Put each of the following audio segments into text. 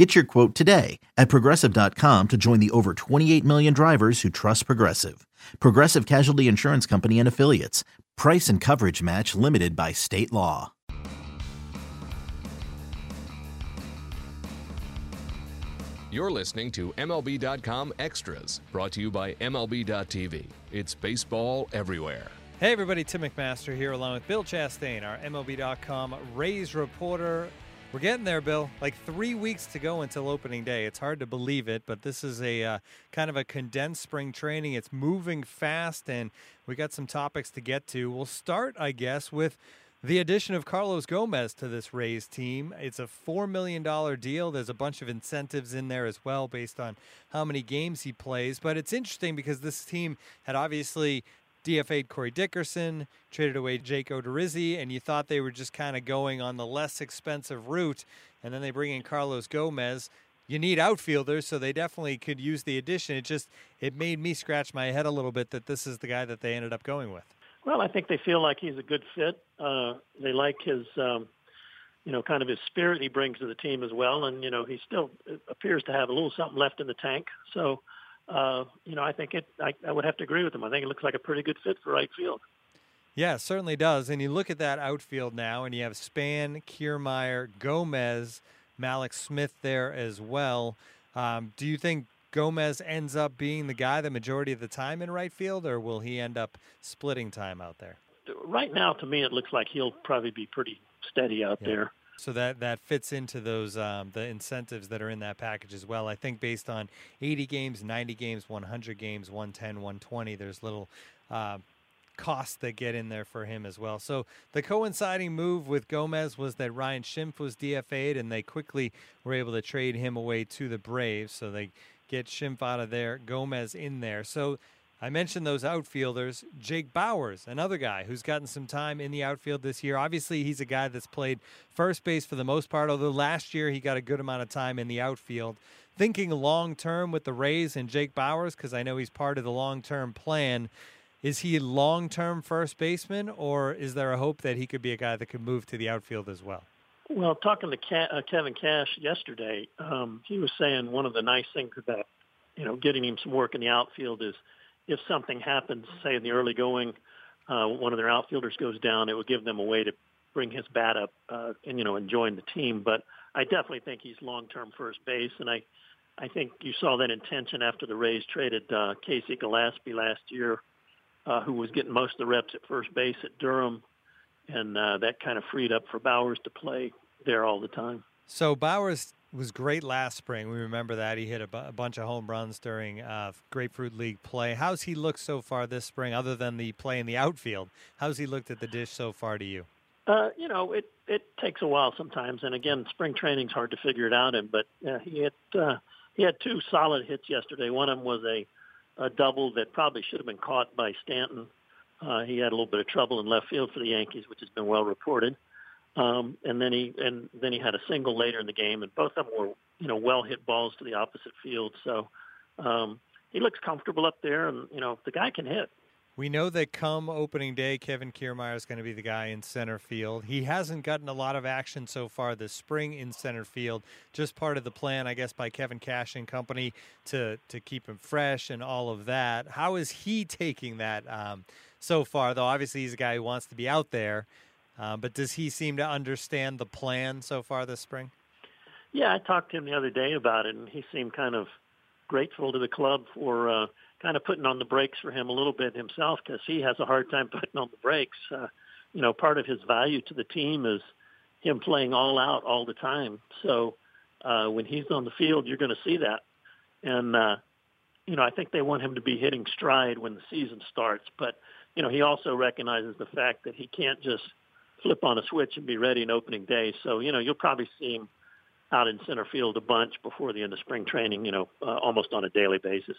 Get your quote today at progressive.com to join the over 28 million drivers who trust Progressive. Progressive Casualty Insurance Company and Affiliates. Price and coverage match limited by state law. You're listening to MLB.com Extras, brought to you by MLB.tv. It's baseball everywhere. Hey everybody, Tim McMaster here along with Bill Chastain, our MLB.com Rays reporter. We're getting there, Bill. Like three weeks to go until opening day. It's hard to believe it, but this is a uh, kind of a condensed spring training. It's moving fast, and we got some topics to get to. We'll start, I guess, with the addition of Carlos Gomez to this Rays team. It's a $4 million deal. There's a bunch of incentives in there as well based on how many games he plays. But it's interesting because this team had obviously DFA'd Corey Dickerson, traded away Jake Odorizzi, and you thought they were just kind of going on the less expensive route. And then they bring in Carlos Gomez. You need outfielders, so they definitely could use the addition. It just it made me scratch my head a little bit that this is the guy that they ended up going with. Well, I think they feel like he's a good fit. Uh, they like his, um, you know, kind of his spirit he brings to the team as well, and you know he still appears to have a little something left in the tank. So uh, you know, I think it. I, I would have to agree with him. I think it looks like a pretty good fit for right field. Yeah, certainly does. And you look at that outfield now, and you have Span, Kiermaier, Gomez, Mallex Smith there as well. Um, do you think Gomez ends up being the guy the majority of the time in right field, or will he end up splitting time out there? Right now, to me, it looks like he'll probably be pretty steady out yeah. there. So that that fits into those um, the incentives that are in that package as well. I think based on 80 games, 90 games, 100 games, 110, 120, there's little uh, costs that get in there for him as well. So the coinciding move with Gomez was that Ryan Schimpf was DFA'd, and they quickly were able to trade him away to the Braves. So they get Schimpf out of there, Gomez in there. So I mentioned those outfielders. Jake Bauers, another guy who's gotten some time in the outfield this year. Obviously, he's a guy that's played first base for the most part, although last year he got a good amount of time in the outfield. Thinking long term with the Rays and Jake Bauers, because I know he's part of the long term plan. Is he long term first baseman, or is there a hope that he could be a guy that could move to the outfield as well? Well, talking to uh, Kevin Cash yesterday, um, he was saying one of the nice things about you know getting him some work in the outfield is – if something happens, say in the early going, uh, one of their outfielders goes down, it would give them a way to bring his bat up uh, and you know and join the team. But I definitely think he's long-term first base, and I I think you saw that intention after the Rays traded uh, Casey Gillespie last year, uh, who was getting most of the reps at first base at Durham, and uh, that kind of freed up for Bauers to play there all the time. So Bauers was great last spring. We remember that he hit a, b- a bunch of home runs during uh, Grapefruit League play. How's he looked so far this spring, other than the play in the outfield? How's he looked at the dish so far to you? Uh, you know, it it takes a while sometimes, and again, spring training's hard to figure it out in. But uh, he had uh, he had two solid hits yesterday. One of them was a a double that probably should have been caught by Stanton. Uh, he had a little bit of trouble in left field for the Yankees, which has been well reported. Um, and then he and then he had a single later in the game, and both of them were you know well hit balls to the opposite field. So um, he looks comfortable up there, and you know the guy can hit. We know that come opening day, Kevin Kiermaier is going to be the guy in center field. He hasn't gotten a lot of action so far this spring in center field. Just part of the plan, I guess, by Kevin Cash and company to to keep him fresh and all of that. How is he taking that um, so far? Though obviously he's a guy who wants to be out there. Uh, but does he seem to understand the plan so far this spring? Yeah, I talked to him the other day about it, and he seemed kind of grateful to the club for uh, kind of putting on the brakes for him a little bit himself because he has a hard time putting on the brakes. Uh, you know, part of his value to the team is him playing all out all the time. So uh, when he's on the field, you're going to see that. And, uh, you know, I think they want him to be hitting stride when the season starts. But, you know, he also recognizes the fact that he can't just – flip on a switch and be ready in opening day. So, you know, you'll probably see him out in center field a bunch before the end of spring training, you know, uh, almost on a daily basis.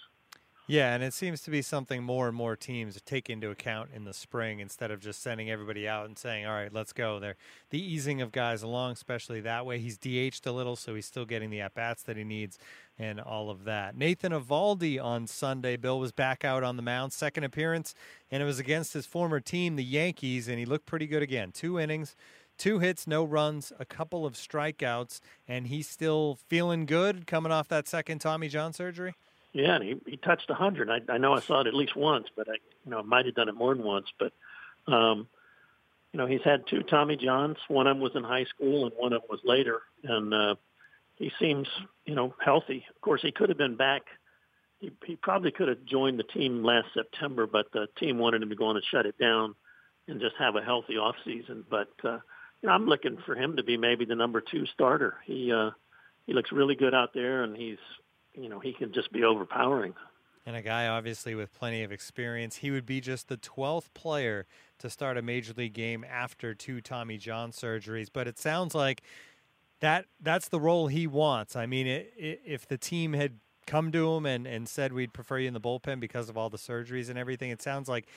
Yeah, and it seems to be something more and more teams take into account in the spring instead of just sending everybody out and saying, "All right, let's go." There, the easing of guys along, especially that way. He's DH'd a little, so he's still getting the at bats that he needs, and all of that. Nathan Eovaldi on Sunday, Bill was back out on the mound, second appearance, and it was against his former team, the Yankees, and he looked pretty good again. Two innings, two hits, no runs, a couple of strikeouts, and he's still feeling good coming off that second Tommy John surgery. Yeah, and he, he touched a 100. I, I know I saw it at least once, but I you know might have done it more than once. But um, you know he's had two Tommy Johns. One of them was in high school, and one of them was later. And uh, he seems you know healthy. Of course, he could have been back. He, he probably could have joined the team last September, but the team wanted him to go on and shut it down and just have a healthy off season. But uh, you know, I'm looking for him to be maybe the number two starter. He uh, he looks really good out there, and he's you know, he can just be overpowering. And a guy obviously with plenty of experience. He would be just the 12th player to start a major league game after two Tommy John surgeries. But it sounds like that that's the role he wants. I mean, it, it, if the team had come to him and, and said we'd prefer you in the bullpen because of all the surgeries and everything, it sounds like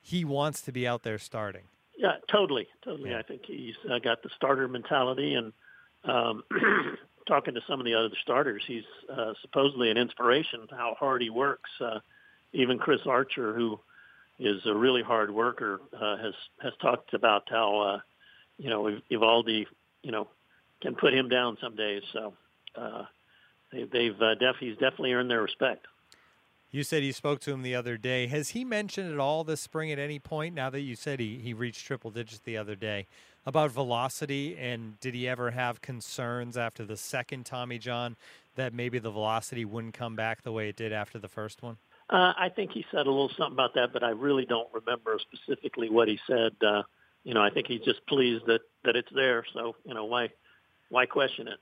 he wants to be out there starting. Yeah, totally, totally. Yeah. I think he's uh, got the starter mentality, and um, talking to some of the other starters, he's uh, supposedly an inspiration to how hard he works. Uh, even Chris Archer, who is a really hard worker, uh, has has talked about how uh, you know Eovaldi, you know, can put him down some days. So uh, they, they've uh, def he's definitely earned their respect. You said you spoke to him the other day. Has he mentioned at all this spring at any point? Now that you said he, he reached triple digits the other day, about velocity, and did he ever have concerns after the second Tommy John that maybe the velocity wouldn't come back the way it did after the first one? Uh, I think he said a little something about that, but I really don't remember specifically what he said. Uh, you know, I think he's just pleased that that it's there. So you know, why why question it?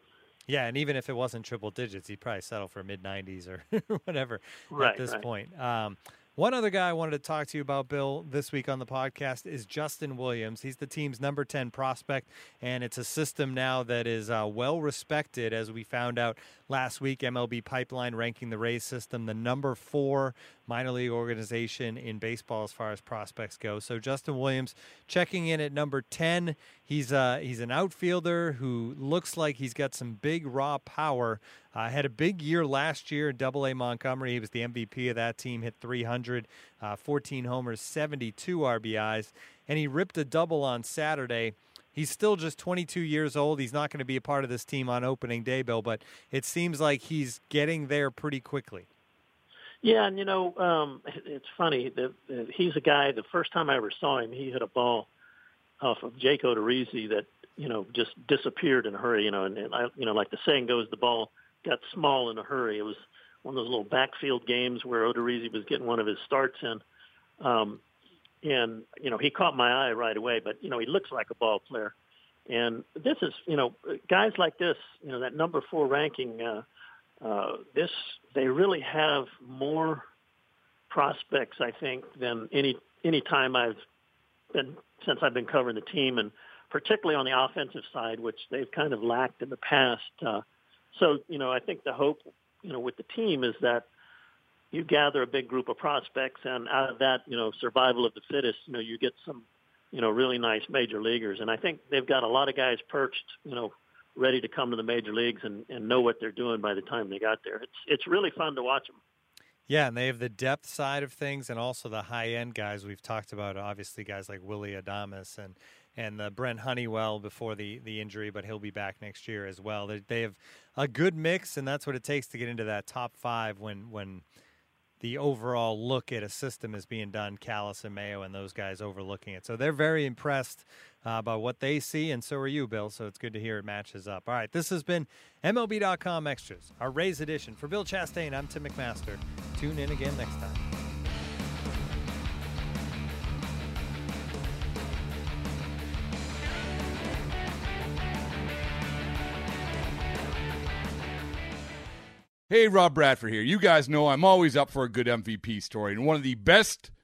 Yeah, and even if it wasn't triple digits, he'd probably settle for mid 90s or whatever right, at this right. point. Um, one other guy I wanted to talk to you about, Bill, this week on the podcast is Justin Williams. He's the team's number 10 prospect, and it's a system now that is uh, well respected, as we found out last week. MLB Pipeline ranking the Rays system the number four minor league organization in baseball as far as prospects go. So Justin Williams checking in at number 10. He's, uh, he's an outfielder who looks like he's got some big raw power. Uh, had a big year last year in Double A Montgomery. He was the MVP of that team, hit 300, uh, 14 homers, 72 RBIs, and he ripped a double on Saturday. He's still just 22 years old. He's not going to be a part of this team on opening day, Bill, but it seems like he's getting there pretty quickly. Yeah, and you know, um, it's funny that, he's a guy. The first time I ever saw him, he hit a ball off of Jake Odorizzi that you know just disappeared in a hurry. You know, and, and I, you know, like the saying goes, the ball got small in a hurry. It was one of those little backfield games where Odorizzi was getting one of his starts in. Um, and, you know, he caught my eye right away, but, you know, he looks like a ball player. And this is, you know, guys like this, you know, that number four ranking, uh, uh, this, they really have more prospects, I think, than any, any time I've been, since I've been covering the team and particularly on the offensive side, which they've kind of lacked in the past. Uh, so, you know, I think the hope, you know, with the team is that you gather a big group of prospects, and out of that, you know, survival of the fittest, you know, you get some, you know, really nice major leaguers. And I think they've got a lot of guys perched, you know, ready to come to the major leagues and, and know what they're doing by the time they got there. It's it's really fun to watch them. Yeah, and they have the depth side of things and also the high end guys we've talked about. Obviously, guys like Willy Adames and and uh, Brent Honeywell before the, the injury, but he'll be back next year as well. They, they have a good mix, and that's what it takes to get into that top five when when the overall look at a system is being done. Callis and Mayo and those guys overlooking it, so they're very impressed uh, by what they see, and so are you, Bill. So it's good to hear it matches up. All right, this has been MLB.com Extras, our Rays edition. For Bill Chastain, I'm Tim McMaster. Tune in again next time. Hey, Rob Bradford here. You guys know I'm always up for a good MVP story, and one of the best